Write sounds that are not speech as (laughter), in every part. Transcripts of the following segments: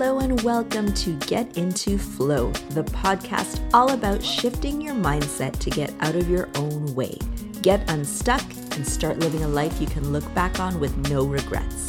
Hello, and welcome to Get Into Flow, the podcast all about shifting your mindset to get out of your own way, get unstuck, and start living a life you can look back on with no regrets.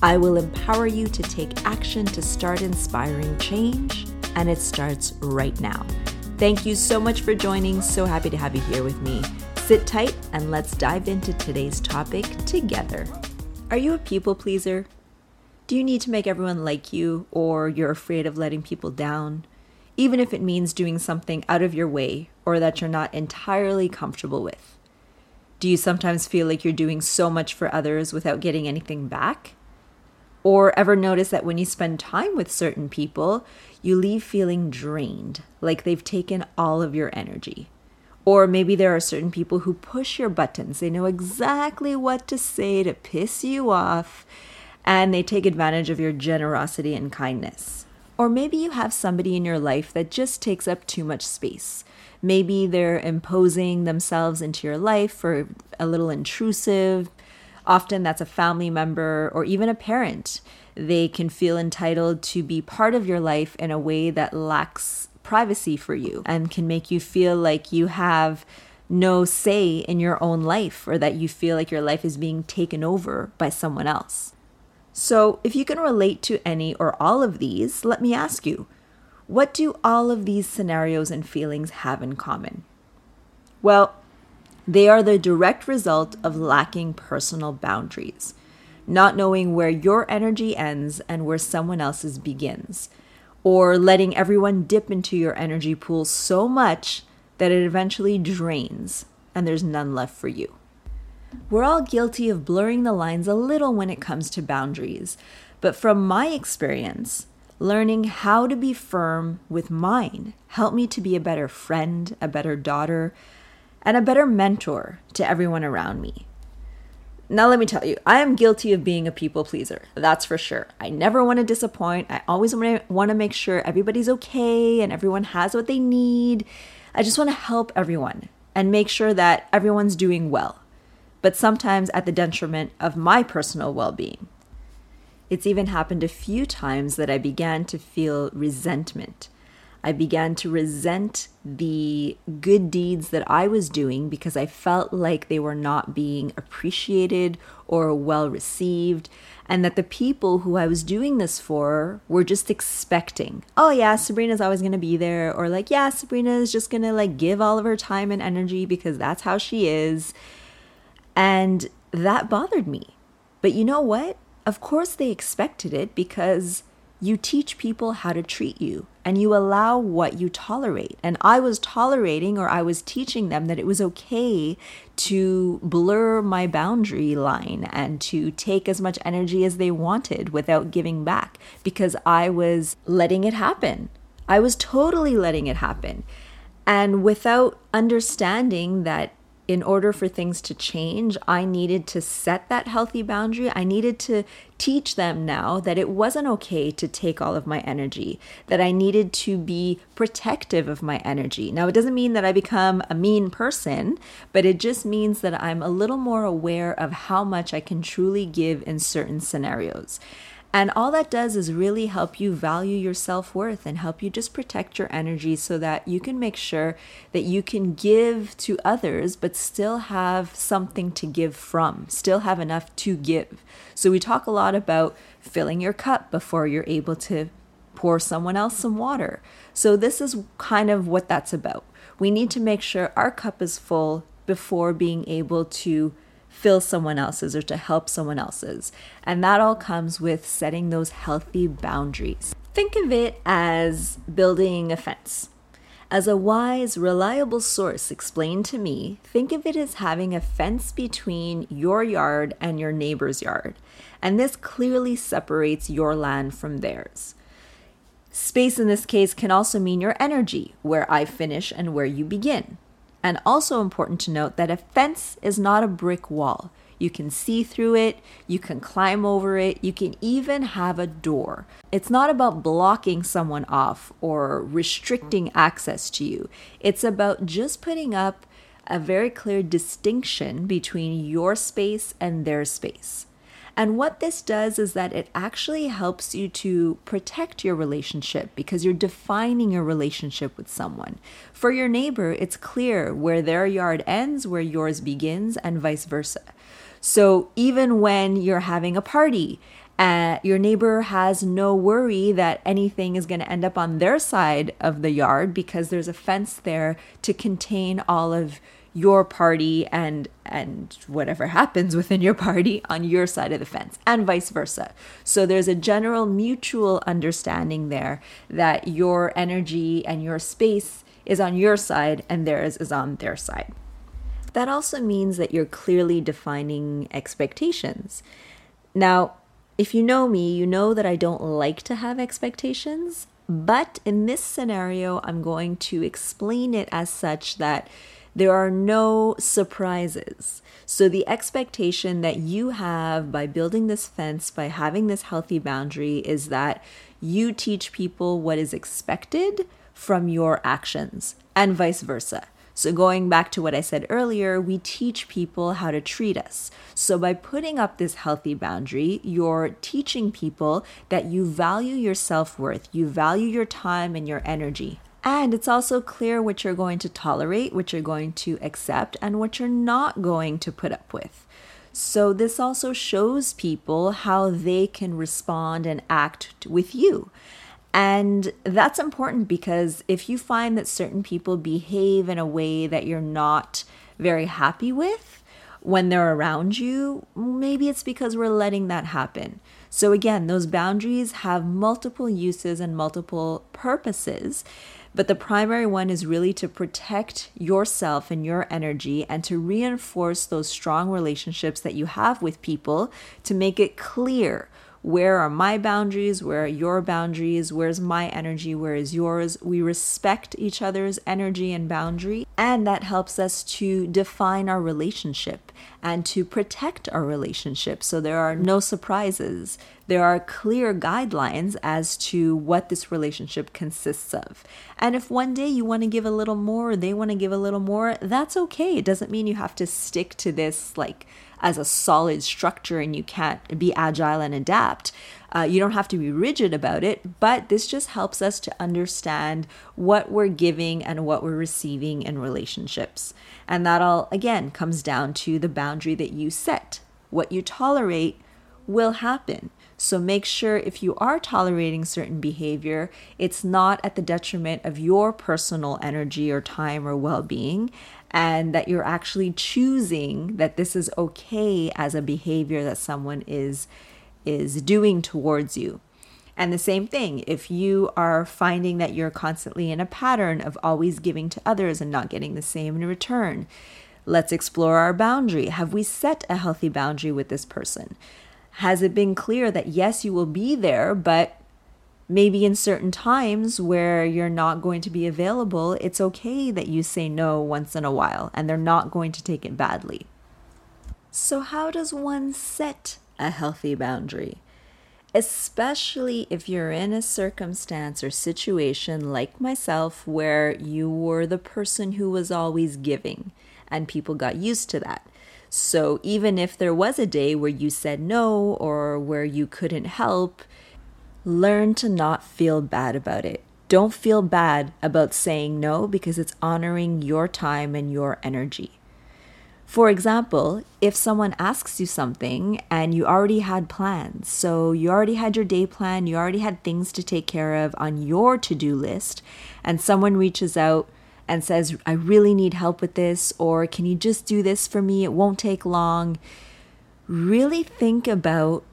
I will empower you to take action to start inspiring change, and it starts right now. Thank you so much for joining. So happy to have you here with me. Sit tight and let's dive into today's topic together. Are you a people pleaser? Do you need to make everyone like you, or you're afraid of letting people down? Even if it means doing something out of your way or that you're not entirely comfortable with. Do you sometimes feel like you're doing so much for others without getting anything back? Or ever notice that when you spend time with certain people, you leave feeling drained, like they've taken all of your energy? Or maybe there are certain people who push your buttons. They know exactly what to say to piss you off and they take advantage of your generosity and kindness. Or maybe you have somebody in your life that just takes up too much space. Maybe they're imposing themselves into your life or a little intrusive. Often that's a family member or even a parent. They can feel entitled to be part of your life in a way that lacks privacy for you and can make you feel like you have no say in your own life or that you feel like your life is being taken over by someone else. So, if you can relate to any or all of these, let me ask you what do all of these scenarios and feelings have in common? Well, they are the direct result of lacking personal boundaries, not knowing where your energy ends and where someone else's begins, or letting everyone dip into your energy pool so much that it eventually drains and there's none left for you. We're all guilty of blurring the lines a little when it comes to boundaries, but from my experience, learning how to be firm with mine helped me to be a better friend, a better daughter, and a better mentor to everyone around me. Now, let me tell you, I am guilty of being a people pleaser. That's for sure. I never want to disappoint. I always want to make sure everybody's okay and everyone has what they need. I just want to help everyone and make sure that everyone's doing well but sometimes at the detriment of my personal well being. It's even happened a few times that I began to feel resentment. I began to resent the good deeds that I was doing because I felt like they were not being appreciated or well received, and that the people who I was doing this for were just expecting, oh, yeah, Sabrina's always gonna be there, or like, yeah, Sabrina is just gonna like give all of her time and energy because that's how she is and that bothered me. But you know what? Of course, they expected it because you teach people how to treat you and you allow what you tolerate. And I was tolerating or I was teaching them that it was okay to blur my boundary line and to take as much energy as they wanted without giving back because I was letting it happen. I was totally letting it happen. And without understanding that in order for things to change, I needed to set that healthy boundary. I needed to teach them now that it wasn't okay to take all of my energy, that I needed to be protective of my energy. Now, it doesn't mean that I become a mean person, but it just means that I'm a little more aware of how much I can truly give in certain scenarios. And all that does is really help you value your self worth and help you just protect your energy so that you can make sure that you can give to others, but still have something to give from, still have enough to give. So we talk a lot about filling your cup before you're able to pour someone else some water. So this is kind of what that's about. We need to make sure our cup is full before being able to fill someone else's or to help someone else's. And that all comes with setting those healthy boundaries. Think of it as building a fence. As a wise, reliable source explained to me, think of it as having a fence between your yard and your neighbor's yard. And this clearly separates your land from theirs. Space in this case can also mean your energy, where I finish and where you begin. And also important to note that a fence is not a brick wall. You can see through it, you can climb over it, you can even have a door. It's not about blocking someone off or restricting access to you. It's about just putting up a very clear distinction between your space and their space. And what this does is that it actually helps you to protect your relationship because you're defining your relationship with someone. For your neighbor, it's clear where their yard ends, where yours begins, and vice versa. So even when you're having a party, uh, your neighbor has no worry that anything is going to end up on their side of the yard because there's a fence there to contain all of your party and and whatever happens within your party on your side of the fence and vice versa. So there's a general mutual understanding there that your energy and your space is on your side and theirs is on their side. That also means that you're clearly defining expectations. Now, if you know me, you know that I don't like to have expectations, but in this scenario, I'm going to explain it as such that there are no surprises. So, the expectation that you have by building this fence, by having this healthy boundary, is that you teach people what is expected from your actions and vice versa. So, going back to what I said earlier, we teach people how to treat us. So, by putting up this healthy boundary, you're teaching people that you value your self worth, you value your time and your energy. And it's also clear what you're going to tolerate, what you're going to accept, and what you're not going to put up with. So, this also shows people how they can respond and act with you. And that's important because if you find that certain people behave in a way that you're not very happy with when they're around you, maybe it's because we're letting that happen. So, again, those boundaries have multiple uses and multiple purposes. But the primary one is really to protect yourself and your energy and to reinforce those strong relationships that you have with people to make it clear where are my boundaries? Where are your boundaries? Where's my energy? Where is yours? We respect each other's energy and boundary, and that helps us to define our relationship and to protect our relationship. So there are no surprises. There are clear guidelines as to what this relationship consists of. And if one day you want to give a little more, they want to give a little more, that's okay. It doesn't mean you have to stick to this like as a solid structure and you can't be agile and adapt. Uh, you don't have to be rigid about it, but this just helps us to understand what we're giving and what we're receiving in relationships. And that all, again, comes down to the boundary that you set. What you tolerate will happen. So make sure if you are tolerating certain behavior, it's not at the detriment of your personal energy or time or well being, and that you're actually choosing that this is okay as a behavior that someone is is doing towards you. And the same thing, if you are finding that you're constantly in a pattern of always giving to others and not getting the same in return, let's explore our boundary. Have we set a healthy boundary with this person? Has it been clear that yes, you will be there, but maybe in certain times where you're not going to be available, it's okay that you say no once in a while and they're not going to take it badly. So, how does one set a healthy boundary? Especially if you're in a circumstance or situation like myself where you were the person who was always giving and people got used to that. So, even if there was a day where you said no or where you couldn't help, learn to not feel bad about it. Don't feel bad about saying no because it's honoring your time and your energy. For example, if someone asks you something and you already had plans, so you already had your day plan, you already had things to take care of on your to do list, and someone reaches out and says, I really need help with this, or can you just do this for me? It won't take long. Really think about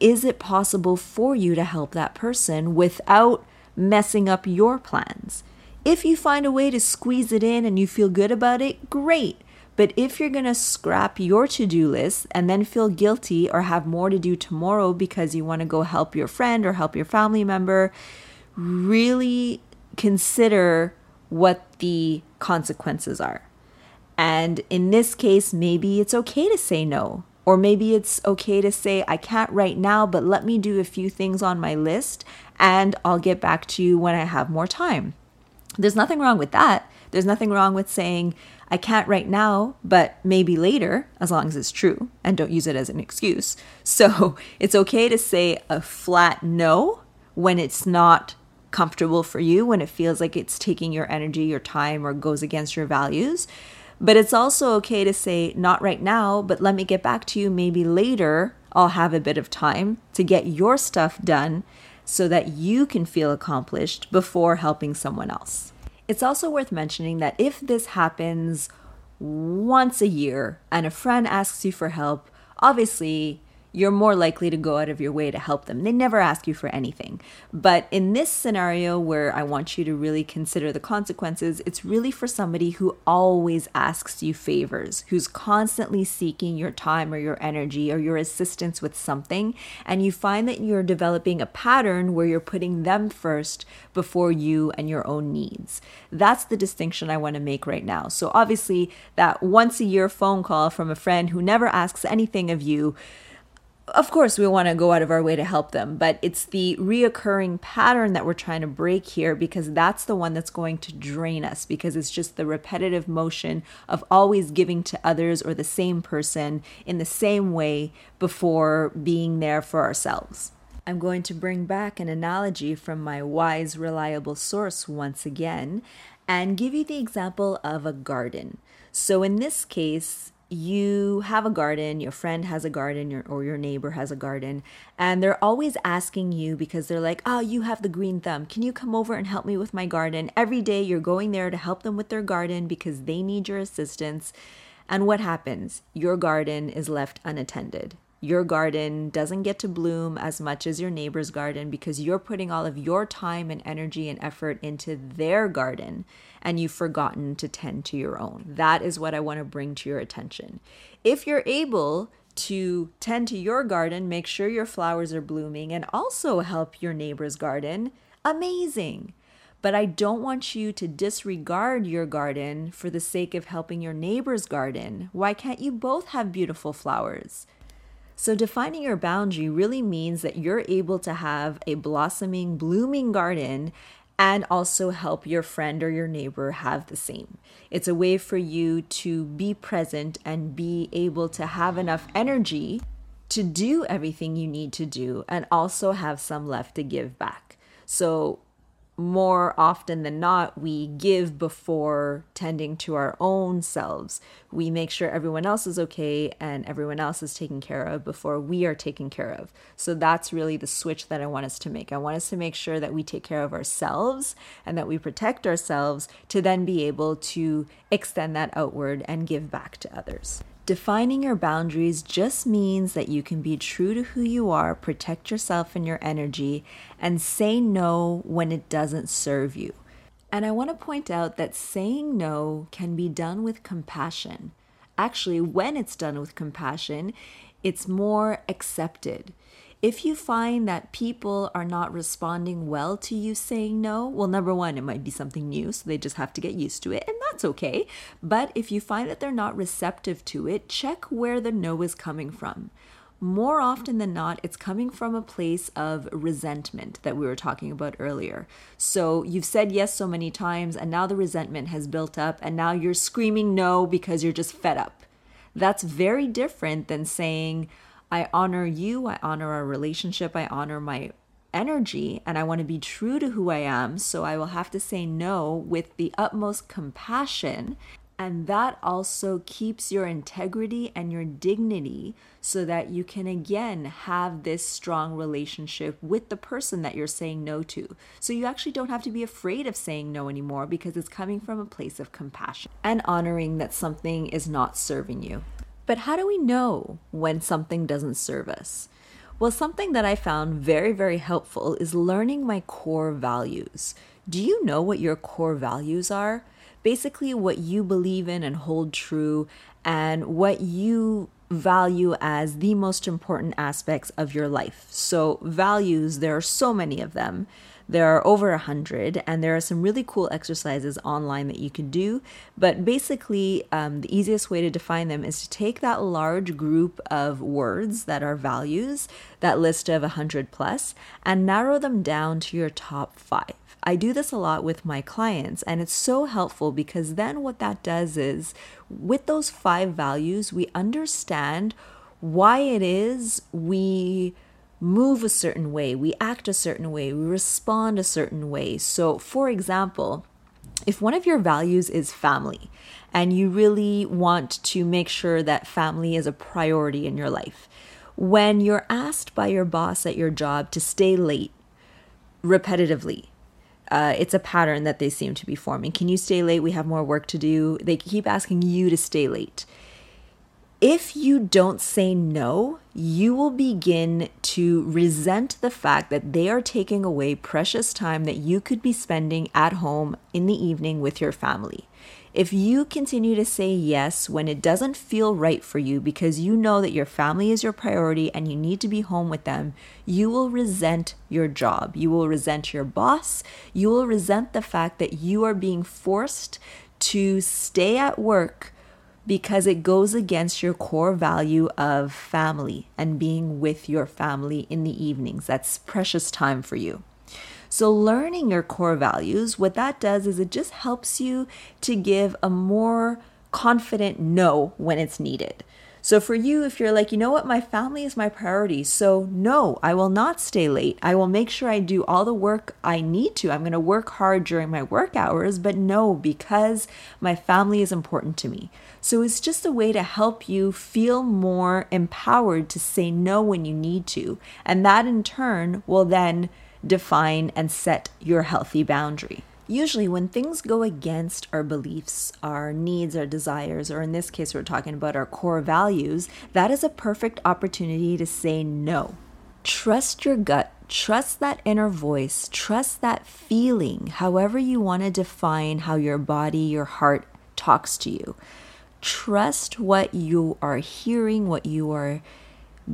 is it possible for you to help that person without messing up your plans? If you find a way to squeeze it in and you feel good about it, great. But if you're going to scrap your to do list and then feel guilty or have more to do tomorrow because you want to go help your friend or help your family member, really consider what the consequences are. And in this case, maybe it's okay to say no. Or maybe it's okay to say, I can't right now, but let me do a few things on my list and I'll get back to you when I have more time. There's nothing wrong with that There's nothing wrong with saying, I can't right now, but maybe later, as long as it's true, and don't use it as an excuse. So (laughs) it's okay to say a flat no when it's not comfortable for you, when it feels like it's taking your energy, your time, or goes against your values. But it's also okay to say, not right now, but let me get back to you maybe later. I'll have a bit of time to get your stuff done so that you can feel accomplished before helping someone else. It's also worth mentioning that if this happens once a year and a friend asks you for help, obviously you're more likely to go out of your way to help them. They never ask you for anything. But in this scenario where I want you to really consider the consequences, it's really for somebody who always asks you favors, who's constantly seeking your time or your energy or your assistance with something. And you find that you're developing a pattern where you're putting them first before you and your own needs. That's the distinction I want to make right now. So, obviously, that once a year phone call from a friend who never asks anything of you of course, we want to go out of our way to help them, but it's the reoccurring pattern that we're trying to break here because that's the one that's going to drain us because it's just the repetitive motion of always giving to others or the same person in the same way before being there for ourselves. I'm going to bring back an analogy from my wise, reliable source once again and give you the example of a garden. So, in this case, you have a garden, your friend has a garden, your, or your neighbor has a garden, and they're always asking you because they're like, Oh, you have the green thumb. Can you come over and help me with my garden? Every day you're going there to help them with their garden because they need your assistance. And what happens? Your garden is left unattended your garden doesn't get to bloom as much as your neighbor's garden because you're putting all of your time and energy and effort into their garden and you've forgotten to tend to your own. That is what I want to bring to your attention. If you're able to tend to your garden, make sure your flowers are blooming, and also help your neighbor's garden, amazing. But I don't want you to disregard your garden for the sake of helping your neighbor's garden. Why can't you both have beautiful flowers? So, defining your boundary really means that you're able to have a blossoming, blooming garden and also help your friend or your neighbor have the same. It's a way for you to be present and be able to have enough energy to do everything you need to do and also have some left to give back. So, more often than not, we give before tending to our own selves. We make sure everyone else is okay and everyone else is taken care of before we are taken care of. So that's really the switch that I want us to make. I want us to make sure that we take care of ourselves and that we protect ourselves to then be able to extend that outward and give back to others. Defining your boundaries just means that you can be true to who you are, protect yourself and your energy, and say no when it doesn't serve you. And I want to point out that saying no can be done with compassion. Actually, when it's done with compassion, it's more accepted. If you find that people are not responding well to you saying no, well, number one, it might be something new, so they just have to get used to it, and that's okay. But if you find that they're not receptive to it, check where the no is coming from. More often than not, it's coming from a place of resentment that we were talking about earlier. So you've said yes so many times, and now the resentment has built up, and now you're screaming no because you're just fed up. That's very different than saying, I honor you, I honor our relationship, I honor my energy, and I want to be true to who I am. So I will have to say no with the utmost compassion. And that also keeps your integrity and your dignity so that you can again have this strong relationship with the person that you're saying no to. So you actually don't have to be afraid of saying no anymore because it's coming from a place of compassion and honoring that something is not serving you. But how do we know when something doesn't serve us? Well, something that I found very, very helpful is learning my core values. Do you know what your core values are? Basically, what you believe in and hold true, and what you value as the most important aspects of your life. So, values, there are so many of them. There are over a hundred, and there are some really cool exercises online that you can do. But basically, um, the easiest way to define them is to take that large group of words that are values, that list of a hundred plus, and narrow them down to your top five. I do this a lot with my clients, and it's so helpful because then what that does is with those five values, we understand why it is we move a certain way, we act a certain way, we respond a certain way. So, for example, if one of your values is family and you really want to make sure that family is a priority in your life, when you're asked by your boss at your job to stay late repetitively, uh, it's a pattern that they seem to be forming. Can you stay late? We have more work to do. They keep asking you to stay late if you don't say no, you will begin to resent the fact that they are taking away precious time that you could be spending at home in the evening with your family. If you continue to say yes when it doesn't feel right for you because you know that your family is your priority and you need to be home with them, you will resent your job. You will resent your boss. You will resent the fact that you are being forced to stay at work because it goes against your core value of family and being with your family in the evenings. That's precious time for you. So, learning your core values, what that does is it just helps you to give a more confident no when it's needed. So for you, if you're like, you know what, my family is my priority. So no, I will not stay late. I will make sure I do all the work I need to. I'm going to work hard during my work hours, but no, because my family is important to me. So it's just a way to help you feel more empowered to say no when you need to. And that in turn will then define and set your healthy boundary. Usually, when things go against our beliefs, our needs, our desires, or in this case, we're talking about our core values, that is a perfect opportunity to say no. Trust your gut, trust that inner voice, trust that feeling, however you want to define how your body, your heart talks to you. Trust what you are hearing, what you are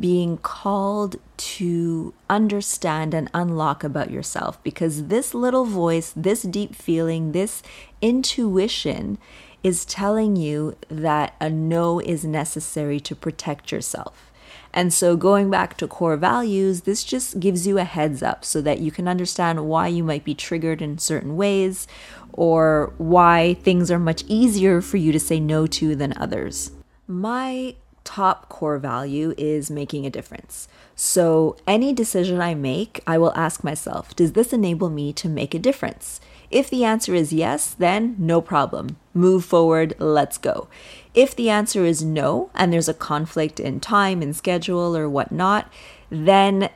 being called to understand and unlock about yourself because this little voice, this deep feeling, this intuition is telling you that a no is necessary to protect yourself. And so, going back to core values, this just gives you a heads up so that you can understand why you might be triggered in certain ways or why things are much easier for you to say no to than others. My top core value is making a difference. So, any decision I make, I will ask myself, does this enable me to make a difference? If the answer is yes, then no problem. Move forward, let's go. If the answer is no, and there's a conflict in time and schedule or whatnot, then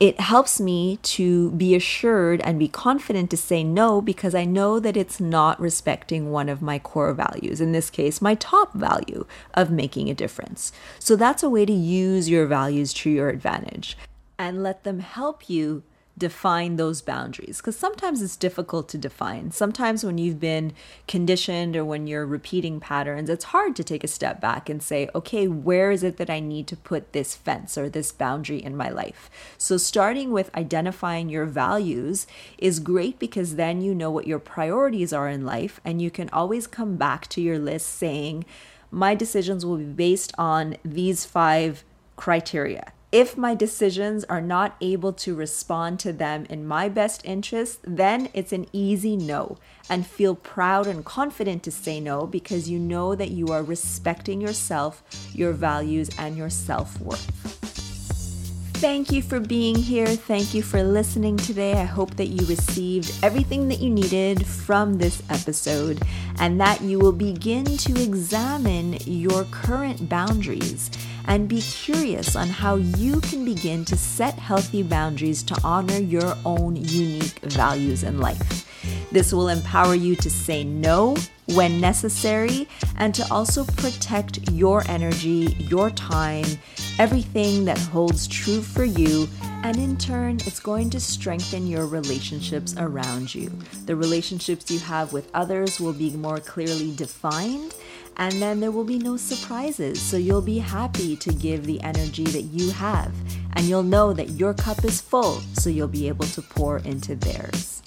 it helps me to be assured and be confident to say no because I know that it's not respecting one of my core values, in this case, my top value of making a difference. So that's a way to use your values to your advantage and let them help you define those boundaries because sometimes it's difficult to define. Sometimes when you've been conditioned or when you're repeating patterns, it's hard to take a step back and say, okay, where is it that I need to put this fence or this boundary in my life? So starting with identifying your values is great because then you know what your priorities are in life and you can always come back to your list saying, my decisions will be based on these five criteria if my decisions are not able to respond to them in my best interest, then it's an easy no. And feel proud and confident to say no because you know that you are respecting yourself, your values, and your self worth. Thank you for being here. Thank you for listening today. I hope that you received everything that you needed from this episode and that you will begin to examine your current boundaries and be curious on how you can begin to set healthy boundaries to honor your own unique values in life. This will empower you to say no when necessary and to also protect your energy, your time, everything that holds true for you. And in turn, it's going to strengthen your relationships around you. The relationships you have with others will be more clearly defined, and then there will be no surprises. So you'll be happy to give the energy that you have, and you'll know that your cup is full, so you'll be able to pour into theirs.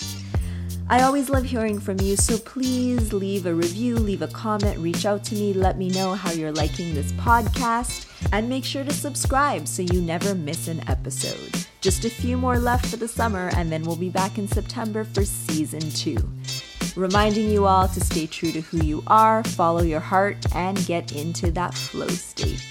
I always love hearing from you, so please leave a review, leave a comment, reach out to me, let me know how you're liking this podcast, and make sure to subscribe so you never miss an episode. Just a few more left for the summer, and then we'll be back in September for season two. Reminding you all to stay true to who you are, follow your heart, and get into that flow state.